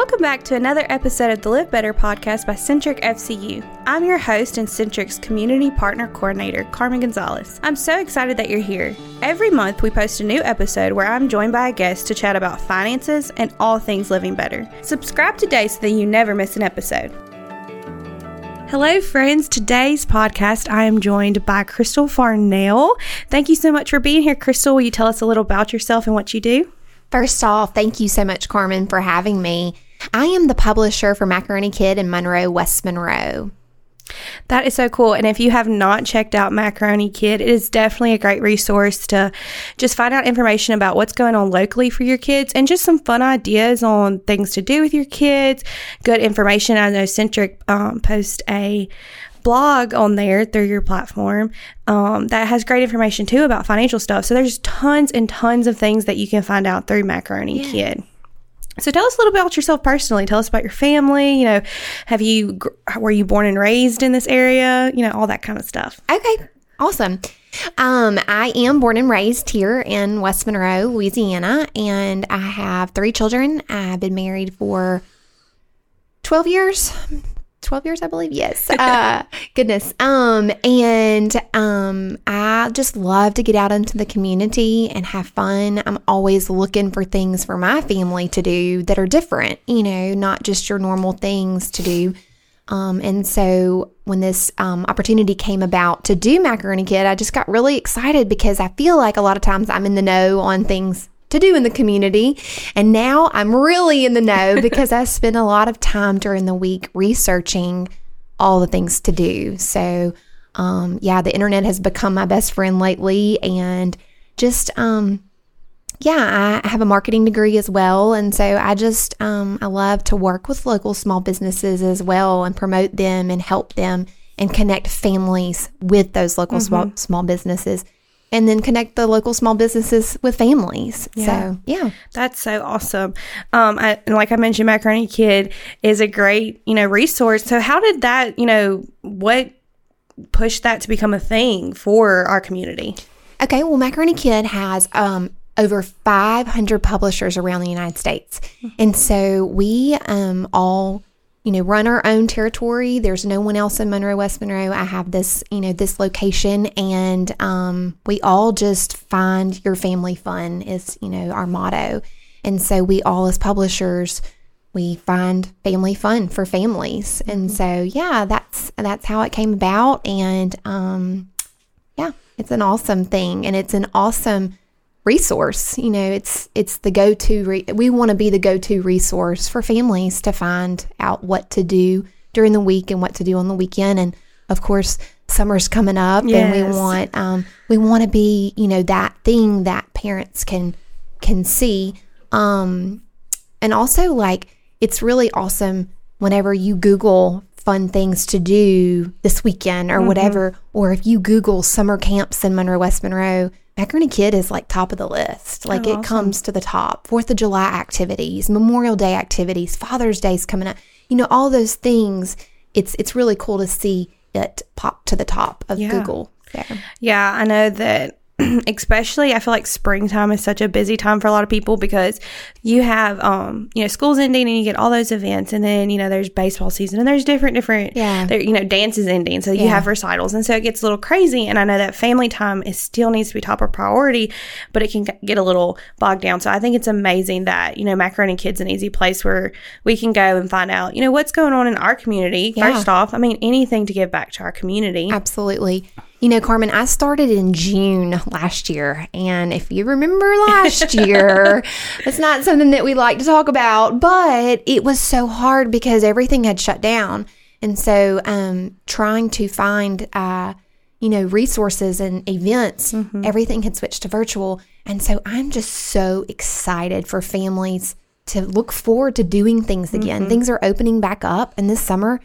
Welcome back to another episode of the Live Better podcast by Centric FCU. I'm your host and Centric's Community Partner Coordinator, Carmen Gonzalez. I'm so excited that you're here. Every month, we post a new episode where I'm joined by a guest to chat about finances and all things living better. Subscribe today so that you never miss an episode. Hello, friends. Today's podcast, I am joined by Crystal Farnell. Thank you so much for being here, Crystal. Will you tell us a little about yourself and what you do? First off, thank you so much, Carmen, for having me. I am the publisher for Macaroni Kid in Monroe, West Monroe. That is so cool. And if you have not checked out Macaroni Kid, it is definitely a great resource to just find out information about what's going on locally for your kids and just some fun ideas on things to do with your kids, good information. I know Centric um, post a blog on there through your platform um, that has great information too about financial stuff. So there's tons and tons of things that you can find out through Macaroni yeah. Kid. So tell us a little bit about yourself personally. Tell us about your family. You know, have you were you born and raised in this area? You know, all that kind of stuff. Okay, awesome. Um, I am born and raised here in West Monroe, Louisiana, and I have three children. I've been married for 12 years, 12 years, I believe. Yes. Uh, goodness. Um, and um, I just love to get out into the community and have fun. I'm always looking for things for my family to do that are different, you know, not just your normal things to do. Um, and so when this um, opportunity came about to do Macaroni Kid, I just got really excited because I feel like a lot of times I'm in the know on things to do in the community. And now I'm really in the know because I spend a lot of time during the week researching all the things to do. So, um, yeah, the internet has become my best friend lately. And just, um, yeah, I have a marketing degree as well. And so I just, um, I love to work with local small businesses as well and promote them and help them and connect families with those local mm-hmm. small, small businesses and then connect the local small businesses with families. Yeah. So, yeah. That's so awesome. Um, I, and like I mentioned, Macaroni Kid is a great, you know, resource. So how did that, you know, what pushed that to become a thing for our community? Okay. Well, Macaroni Kid has, um, over 500 publishers around the United States. Mm-hmm. And so we um, all you know, run our own territory. There's no one else in Monroe, West Monroe. I have this, you know, this location, and um, we all just find your family fun is, you know, our motto. And so we all, as publishers, we find family fun for families. And so, yeah, that's that's how it came about. And um, yeah, it's an awesome thing, and it's an awesome resource. You know, it's it's the go-to re- we want to be the go-to resource for families to find out what to do during the week and what to do on the weekend and of course summer's coming up yes. and we want um, we want to be, you know, that thing that parents can can see um, and also like it's really awesome whenever you google fun things to do this weekend or mm-hmm. whatever or if you google summer camps in monroe west monroe Macaroni Kid is like top of the list. Like oh, it awesome. comes to the top. Fourth of July activities, Memorial Day activities, Father's Day's coming up. You know, all those things. It's it's really cool to see it pop to the top of yeah. Google. There. Yeah, I know that especially I feel like springtime is such a busy time for a lot of people because you have um you know schools ending and you get all those events and then you know there's baseball season and there's different different yeah. there you know dances ending. So you yeah. have recitals and so it gets a little crazy and I know that family time is still needs to be top of priority but it can get a little bogged down. So I think it's amazing that you know Macaroni Kids an easy place where we can go and find out you know what's going on in our community. Yeah. first off I mean anything to give back to our community. Absolutely you know, Carmen, I started in June last year. And if you remember last year, it's not something that we like to talk about, but it was so hard because everything had shut down. And so, um, trying to find, uh, you know, resources and events, mm-hmm. everything had switched to virtual. And so I'm just so excited for families to look forward to doing things again. Mm-hmm. Things are opening back up. And this summer,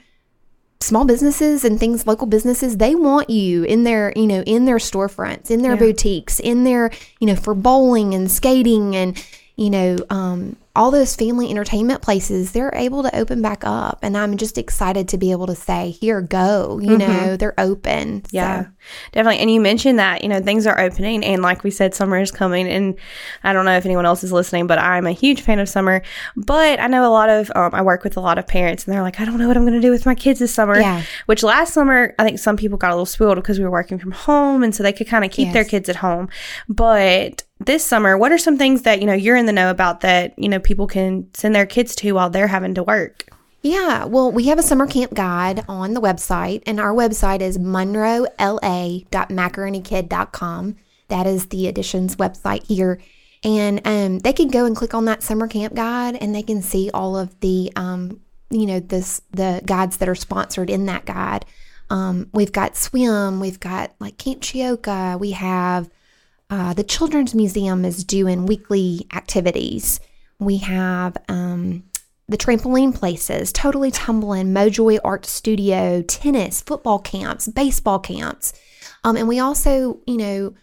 small businesses and things local businesses they want you in their you know in their storefronts in their yeah. boutiques in their you know for bowling and skating and you know um all those family entertainment places, they're able to open back up. And I'm just excited to be able to say, here, go. You know, they're open. So, Yeah, definitely. And you mentioned that, you know, things are opening. And like we said, summer is coming. And I don't know if anyone else is listening, but I'm a huge fan of summer. But I know a lot of, um, I work with a lot of parents and they're like, I don't know what I'm going to do with my kids this summer. Yeah. Which last summer, I think some people got a little spoiled because we were working from home. And so they could kind of keep their kids at home. But this summer, what are some things that, you know, you're in the know about that, you know, people can send their kids to while they're having to work? Yeah, well, we have a summer camp guide on the website, and our website is monroela.macaronikid.com. That is the additions website here. And um, they can go and click on that summer camp guide, and they can see all of the, um, you know, this the guides that are sponsored in that guide. Um, we've got swim, we've got like Camp Chioka, we have uh, the Children's Museum is doing weekly activities. We have um, the trampoline places, Totally Tumbling, Mojoy Art Studio, tennis, football camps, baseball camps. Um, and we also, you know,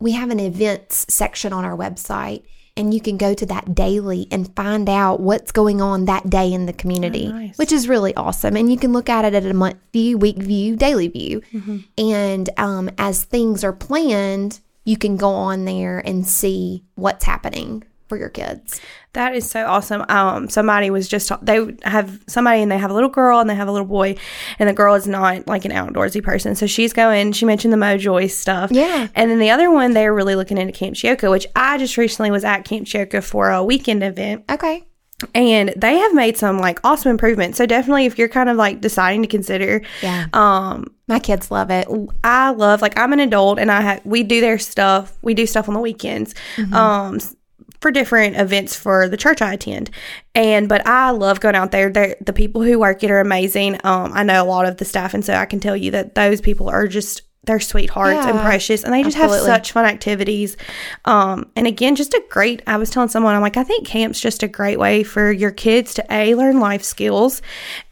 we have an events section on our website, and you can go to that daily and find out what's going on that day in the community, Oh, nice. which is really awesome. And you can look at it at a month view, week view, daily view. Mm-hmm. And um, as things are planned, you can go on there and see what's happening for your kids. That is so awesome. Um, somebody was just they have somebody and they have a little girl and they have a little boy, and the girl is not like an outdoorsy person, so she's going. She mentioned the Mojoy stuff, Yeah. and then the other one they were really looking into Camp Chioka, which I just recently was at Camp Chioka for a weekend event, Okay. And they have made some like awesome improvements. So definitely, if you're kind of like deciding to consider, Yeah. um, My kids love it. I love like I'm an adult and I ha- we do their stuff. We do stuff on the weekends. Um for different events for the church I attend. And but I love going out there. They're, the people who work it are amazing. Um I know a lot of the staff and so I can tell you that those people are just they're sweethearts and precious and they just have such fun activities. Um and again just a great I was telling someone I'm like I think camp's just a great way for your kids to A learn life skills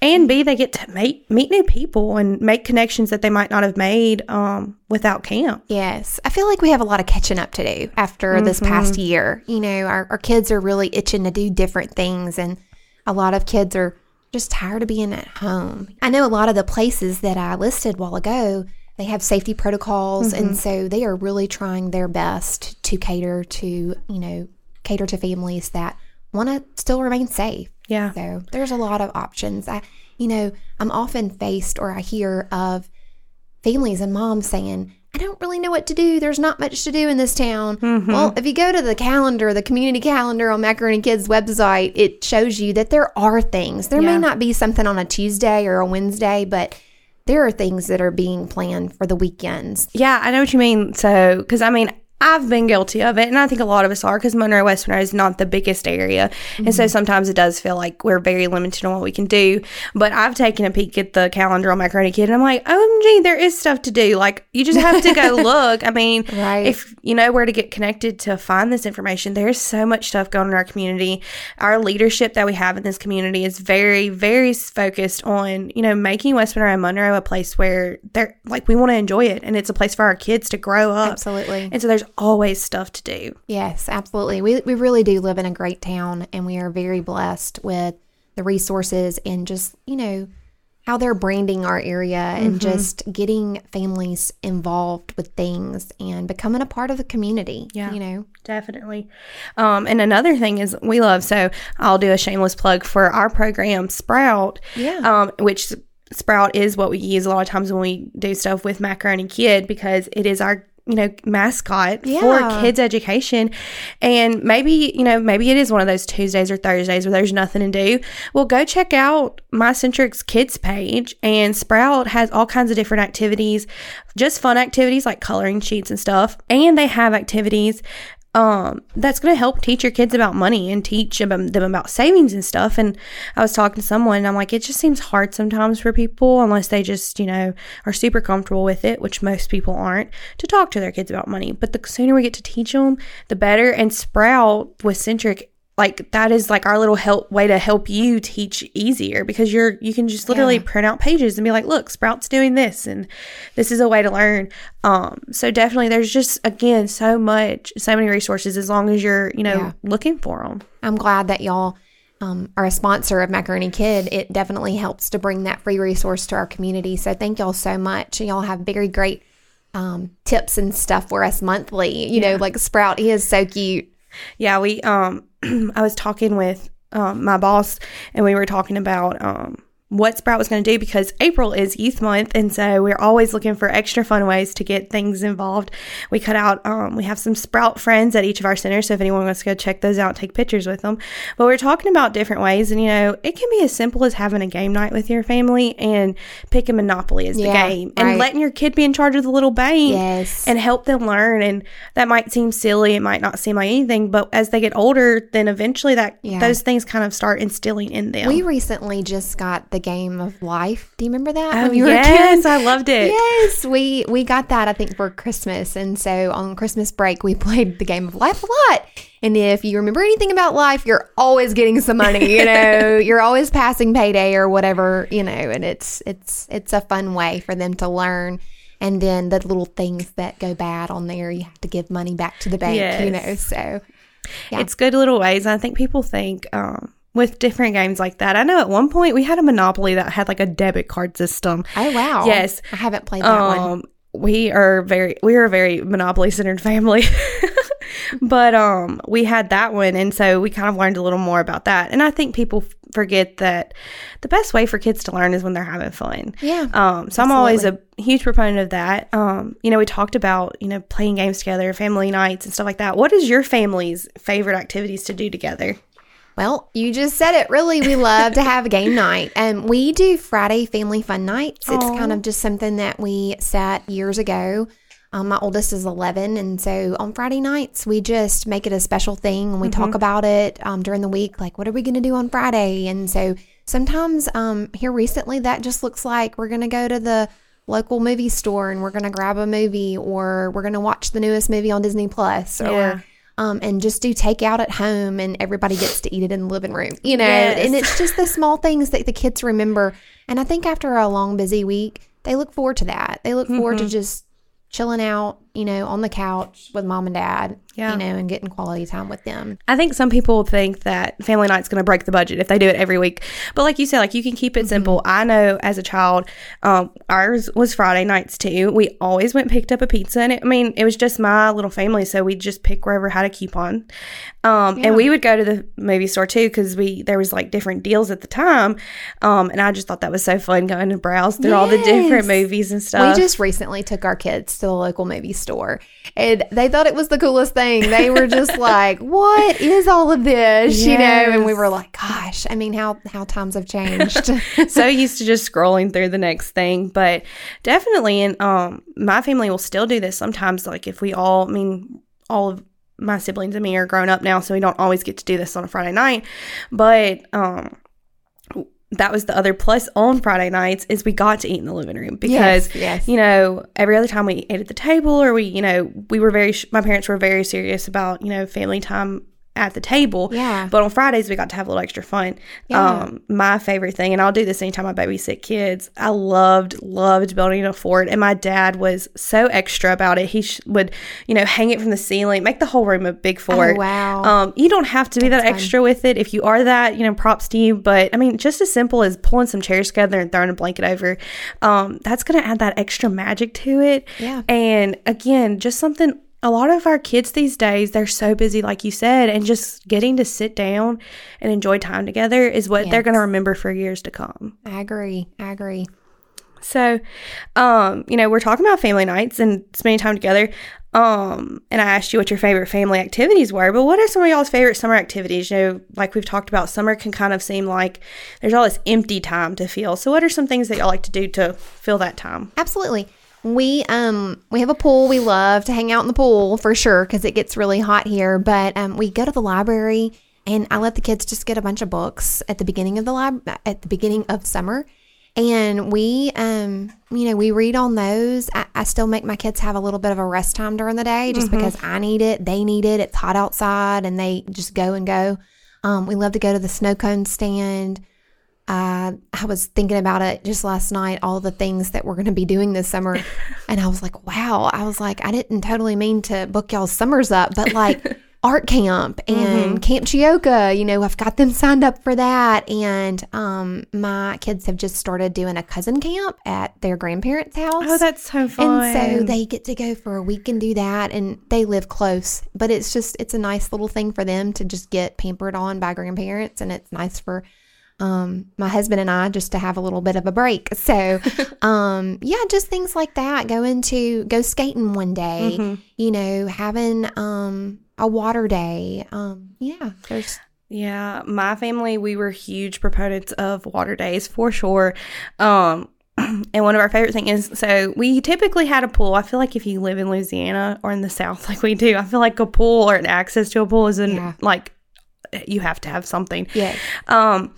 and B they get to meet meet new people and make connections that they might not have made um without camp. Yes. I feel like we have a lot of catching up to do after this past year. You know, our, our kids are really itching to do different things, and a lot of kids are just tired of being at home. I know a lot of the places that I listed a while ago, they have safety protocols, and mm-hmm. so they are really trying their best to cater to, you know, cater to families that want to still remain safe. Yeah. So there's a lot of options. I, you know, I'm often faced or I hear of families and moms saying, I don't really know what to do. There's not much to do in this town. Mm-hmm. Well, if you go to the calendar, the community calendar on Macaroni Kids website, it shows you that there are things. There Yeah. may not be something on a Tuesday or a Wednesday, but there are things that are being planned for the weekends. Yeah, I know what you mean. So, because I mean, I've been guilty of it, and I think a lot of us are because Monroe West Monroe is not the biggest area, and so mm-hmm. sometimes it does feel like we're very limited on what we can do. But I've taken a peek at the calendar on my Macaroni Kid, and I'm like, oh, OMG, there is stuff to do. Like you just have to go look. I mean, Right. if you know where to get connected to find this information, there's so much stuff going on in our community. Our leadership that we have in this community is very, very focused on you know making West Monroe and Monroe a place where they're like we want to enjoy it, and it's a place for our kids to grow up. Absolutely. And so there's always stuff to do. Yes, absolutely. We, we really do live in a great town and we are very blessed with the resources and just, you know, how they're branding our area and just getting families involved with things and becoming a part of the community. Yeah. You know, Definitely. Um, and another thing is we love, so I'll do a shameless plug for our program, Sprout. Yeah. Um, which Sprout is what we use a lot of times when we do stuff with Macaroni Kid because it is our you know mascot for kids education. And maybe you know maybe it is one of those tuesdays or thursdays where there's nothing to do. Well go check out my centric's kids page and sprout has all kinds of different activities just fun activities like coloring sheets and stuff. And they have activities um, that's going to help teach your kids about money and teach them, them about savings and stuff. And I was talking to someone, and I'm like, it just seems hard sometimes for people, unless they just, you know, are super comfortable with it, which most people aren't, to talk to their kids about money. But the sooner we get to teach them, the better. And Sprout with Centric like that is like our little help way to help you teach easier because you're you can just literally Yeah. print out pages and be like look sprout's doing this and this is a way to learn um so definitely there's just again so much so many resources as long as you're you know Yeah. looking for them I'm glad that y'all um, are a sponsor of Macaroni Kid. It definitely helps to bring that free resource to our community. So thank y'all so much. Y'all have very great um, tips and stuff for us monthly. You know, like Sprout, he is so cute. Yeah, we um I was talking with um my boss and we were talking about um what Sprout was going to do because April is youth month and so we're always looking for extra fun ways to get things involved. We cut out um we have some Sprout friends at each of our centers so if anyone wants to go check those out, take pictures with them. But we're talking about different ways and you know, it can be as simple as having a game night with your family and picking Monopoly as Yeah, the game and right. letting your kid be in charge of the little bank Yes. and help them learn and that might seem silly it might not seem like anything but as they get older then eventually that Yeah. those things kind of start instilling in them We recently just got the game of life. Do you remember that? oh, when you yes i loved it Yes, we we got that I think for Christmas, and so on Christmas break we played the game of life a lot. And if you remember anything about life, you're always getting some money. You know, you're always passing payday or whatever. You know, and it's it's it's a fun way for them to learn. And then the little things that go bad on there, you have to give money back to the bank. You know, so Yeah. it's good little ways i think people think um with different games like that. I know at one point we had a monopoly that had like a debit card system. Oh wow, Yes. I haven't played that one. um we are very we are a very monopoly centered family. But um we had that one and so we kind of learned a little more about that. And i think people f- forget that the best way for kids to learn is when they're having fun. Yeah, um so i'm always a huge proponent of that. Um you know we talked about you know playing games together family nights and stuff like that. What is your family's favorite activities to do together Well, you just said it. Really, we love to have a game night. And we do Friday family fun nights. It's kind of just something that we set years ago. Um, my oldest is 11. And so on Friday nights, we just make it a special thing and we talk about it um, during the week. Like, what are we going to do on Friday? And so sometimes um, here recently, that just looks like we're going to go to the local movie store and we're going to grab a movie or we're going to watch the newest movie on Disney Plus Yeah. Um, and just do takeout at home and everybody gets to eat it in the living room, you know? Yes. And it's just the small things that the kids remember. And I think after a long, busy week, they look forward to that. They look forward to just chilling out, you know, on the couch with mom and dad, Yeah. you know, and getting quality time with them. I think some people think that family night's going to break the budget if they do it every week. But like you said, like you can keep it simple. I know as a child, um, ours was Friday nights too. We always went picked up a pizza, and it, I mean, it was just my little family, so we'd just pick wherever had a coupon. Um, and we would go to the movie store too because we there was like different deals at the time. Um, and I just thought that was so fun going to browse through all the different movies and stuff. We just recently took our kids to the local movie store and they thought it was the coolest thing. They were just like, what is all of this? You know, and we were like, gosh, I mean, how, how times have changed. so used to just scrolling through the next thing but definitely and um my family will still do this sometimes like if we all i mean all of my siblings and me are grown up now so we don't always get to do this on a friday night but um that was the other plus on Friday nights is we got to eat in the living room because Yes, yes. you know every other time we ate at the table or we you know we were very my parents were very serious about you know family time at the table Yeah. but on Fridays we got to have a little extra fun Yeah. um my favorite thing and I'll do this anytime I babysit kids I loved loved building a fort and my dad was so extra about it he sh- would you know hang it from the ceiling make the whole room a big fort Oh, wow. um you don't have to be that fun. extra with it if you are that you know props to you but I mean just as simple as pulling some chairs together and throwing a blanket over um that's gonna add that extra magic to it Yeah. and again just something a lot of our kids these days they're so busy like you said and just getting to sit down and enjoy time together is what they're going to remember for years to come I agree. I agree. so um you know we're talking about family nights and spending time together um and i asked you what your favorite family activities were but what are some of y'all's favorite summer activities you know like we've talked about summer can kind of seem like there's all this empty time to feel so what are some things that y'all like to do to fill that time Absolutely. We um we have a pool. We love to hang out in the pool for sure because it gets really hot here. But um, we go to the library and I let the kids just get a bunch of books at the beginning of the lab at the beginning of summer, and we um you know we read on those. I, I still make my kids have a little bit of a rest time during the day just because I need it. They need it. It's hot outside and they just go and go. Um, we love to go to the snow cone stand. Uh, I was thinking about it just last night, all the things that we're going to be doing this summer. and I was like, wow. I was like, I didn't totally mean to book y'all's summers up, but like art camp and Mm-hmm. Camp Chioka, you know, I've got them signed up for that. And um, my kids have just started doing a cousin camp at their grandparents' house. Oh, that's so fun. And so they get to go for a week and do that, and they live close. But it's just it's a nice little thing for them to just get pampered on by grandparents, and it's nice for um, my husband and I just to have a little bit of a break. So, um, yeah, just things like that. Going to go skating one day, Mm-hmm. you know, having um, a water day. Um, yeah, there's Yeah, my family, we were huge proponents of water days for sure. Um, and one of our favorite things is so we typically had a pool. I feel like if you live in Louisiana or in the South, like we do, I feel like a pool or an access to a pool is an, Yeah. like you have to have something. yeah, Um,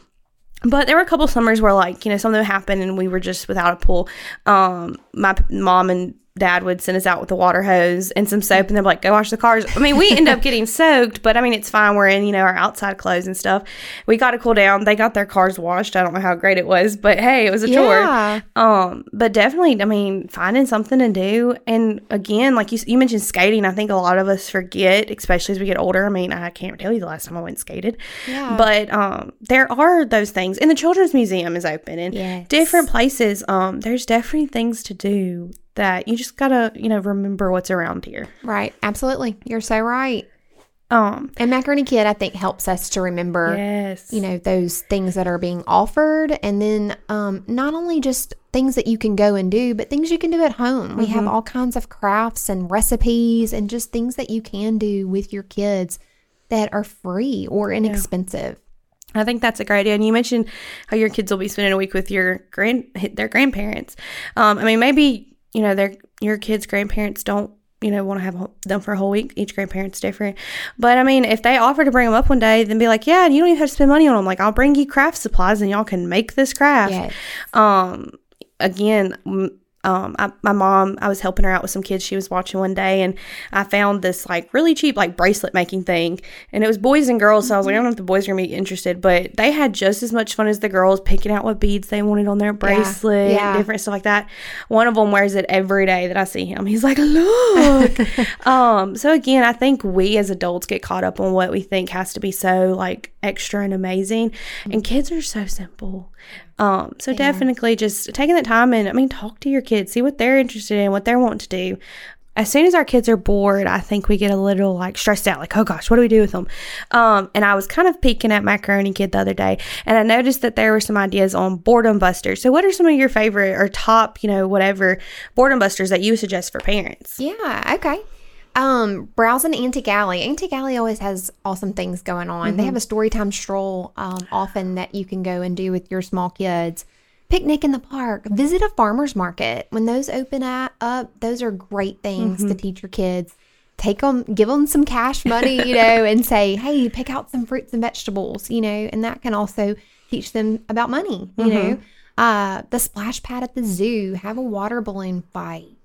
but there were a couple summers where like you know something would happen and we were just without a pool. Um, my p- mom and dad would send us out with a water hose and some soap and they're like go wash the cars. I mean we end up getting soaked, but I mean it's fine. We're in you know our outside clothes and stuff. We got to cool down. They got their cars washed. I don't know how great it was, but hey, it was a Yeah. chore. Um, but definitely, I mean, finding something to do, and again, like you, you mentioned skating. I think a lot of us forget, especially as we get older. I mean, I can't tell you the last time I went skated. Yeah. But um, there are those things, and the Children's Museum is open, and Yes. different places. Um, there's definitely things to do that you just gotta, you know, remember what's around here. right, absolutely. You're so right. Um, And Macaroni Kid, I think, helps us to remember. yes, you know those things that are being offered and then um, not only just things that you can go and do but things you can do at home we have all kinds of crafts and recipes and just things that you can do with your kids that are free or inexpensive I think that's a great idea. And you mentioned how your kids will be spending a week with your grand their grandparents. Um, I mean, maybe you know their your kids' grandparents don't you know want to have them for a whole week. Each grandparent's different, but I mean, if they offer to bring them up one day, then be like, yeah, you don't even have to spend money on them. Like, I'll bring you craft supplies, and y'all can make this craft. Yes. Um, again. Um, I, my mom, I was helping her out with some kids she was watching one day, and I found this like really cheap like bracelet making thing, and it was boys and girls. So I was like, I don't know if the boys are gonna be interested, but they had just as much fun as the girls picking out what beads they wanted on their bracelet, yeah. different stuff like that. One of them wears it every day that I see him. He's like, look. um, so again, I think we as adults get caught up on what we think has to be so like extra and amazing, and kids are so simple. Um, so definitely just taking that time and I mean, talk to your kids, see what they're interested in, what they're wanting to do. As soon as our kids are bored, I think we get a little like stressed out, like, oh gosh, what do we do with them? Um, and I was kind of peeking at Macaroni Kid the other day and I noticed that there were some ideas on boredom busters. So, what are some of your favorite or top, you know, whatever boredom busters that you suggest for parents? yeah okay um browsing antique alley. Antique alley always has awesome things going on. They have a story time stroll um, often that you can go and do with your small kids. Picnic in the park. Visit a farmer's market. When those open up those are great things to teach your kids. Take them give them some cash money you know and say hey pick out some fruits and vegetables you know and that can also teach them about money you know. Uh, the splash pad at the zoo. Have a water balloon fight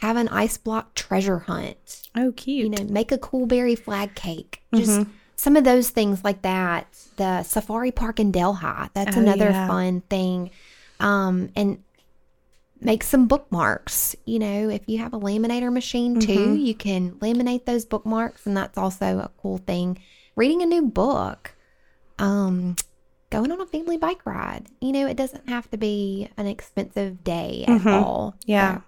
have an ice block treasure hunt Oh, cute. you know, make a cool berry flag cake. Just some of those things like that. The safari park in Delhi, that's Oh, another yeah. fun thing. Um, and make some bookmarks. You know, if you have a laminator machine too, Mm-hmm. you can laminate those bookmarks, and that's also a cool thing. Reading a new book. Um, going on a family bike ride. You know, it doesn't have to be an expensive day at all. Mm-hmm. Yeah.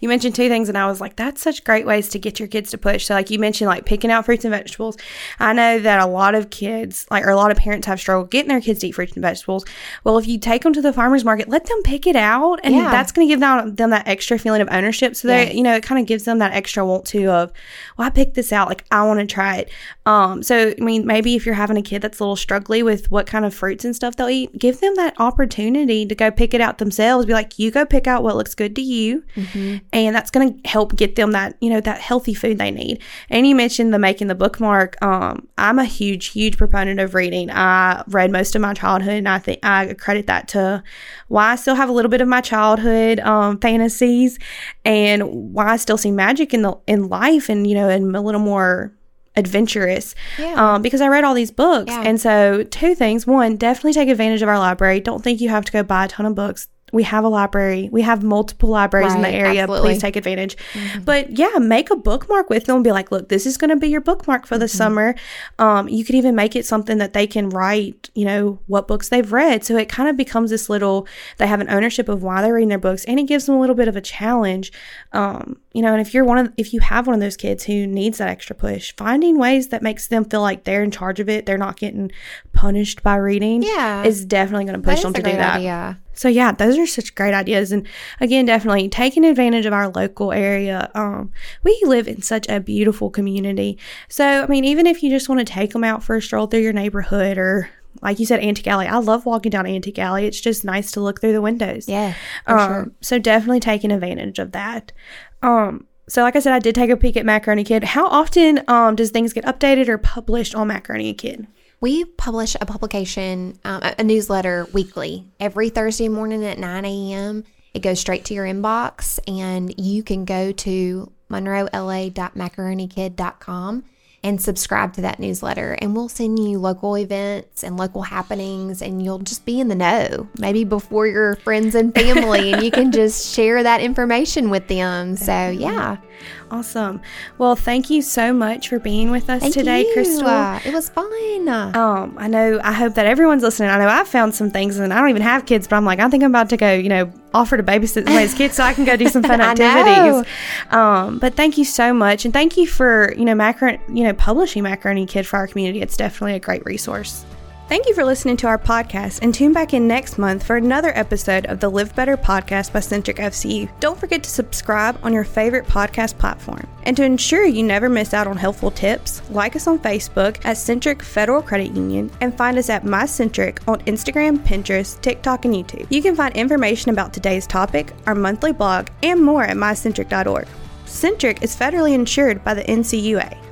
You mentioned two things, and I was like, that's such great ways to get your kids to push. So, like you mentioned, like picking out fruits and vegetables. I know that a lot of kids, like, or a lot of parents have struggled getting their kids to eat fruits and vegetables. Well, if you take them to the farmer's market, let them pick it out, and Yeah. that's going to give them, them that extra feeling of ownership. So, they, Yes. you know, it kind of gives them that extra want to of, well, I picked this out. Like, I want to try it. Um, so, I mean, maybe if you're having a kid that's a little struggling with what kind of fruits and stuff they'll eat, give them that opportunity to go pick it out themselves. Be like, you go pick out what looks good to you. And that's going to help get them that you know that healthy food they need. And you mentioned the making the bookmark. Um i'm a huge huge proponent of reading. I read most of my childhood and i think i credit that to why i still have a little bit of my childhood um fantasies and why i still see magic in the in life and you know and a little more adventurous Yeah. um, because I read all these books. Yeah. And so, two things. One, definitely take advantage of our library. Don't think you have to go buy a ton of books. We have a library. We have multiple libraries in the area. absolutely. Mm-hmm. Please take advantage. But yeah, make a bookmark with them and be like, look, this is going to be your bookmark for the Mm-hmm. summer. Um, you could even make it something that they can write, you know, what books they've read. So it kind of becomes this little, they have an ownership of why they're reading their books and it gives them a little bit of a challenge. Um, you know, and if you're one of, if you have one of those kids who needs that extra push, finding ways that makes them feel like they're in charge of it, they're not getting punished by reading, Yeah. is definitely going to push them to do that. idea. So yeah, those are such great ideas, and again, definitely taking advantage of our local area. Um, we live in such a beautiful community, so I mean, even if you just want to take them out for a stroll through your neighborhood, or like you said, Antique Alley. I love walking down Antique Alley. It's just nice to look through the windows. Yeah, Um, sure. So definitely taking advantage of that. Um, so like I said, I did take a peek at Macaroni Kid. How often um does things get updated or published on Macaroni Kid? We publish a publication, um, a, newsletter weekly, every Thursday morning at 9 a.m. It goes straight to your inbox, and you can go to monroela.macaronikid.com and subscribe to that newsletter. And we'll send you local events and local happenings, and you'll just be in the know, maybe before your friends and family, and you can just share that information with them. So, yeah. Awesome. Well, thank you so much for being with us Thank today, you. Crystal. It was fun. Um, I know. I hope that everyone's listening. I know I've found some things, and I don't even have kids, but I'm like, I think I'm about to go. You know, offer to babysit somebody's kids so I can go do some fun activities. Um, but thank you so much, and thank you for you know macaroni, you know, publishing Macaroni Kid for our community. It's definitely a great resource. Thank you for listening to our podcast and tune back in next month for another episode of the Live Better podcast by Centric FCU. Don't forget to subscribe on your favorite podcast platform. And to ensure you never miss out on helpful tips, like us on Facebook at Centric Federal Credit Union and find us at MyCentric on Instagram, Pinterest, TikTok, and YouTube. You can find information about today's topic, our monthly blog, and more at mycentric.org. Centric is federally insured by the NCUA.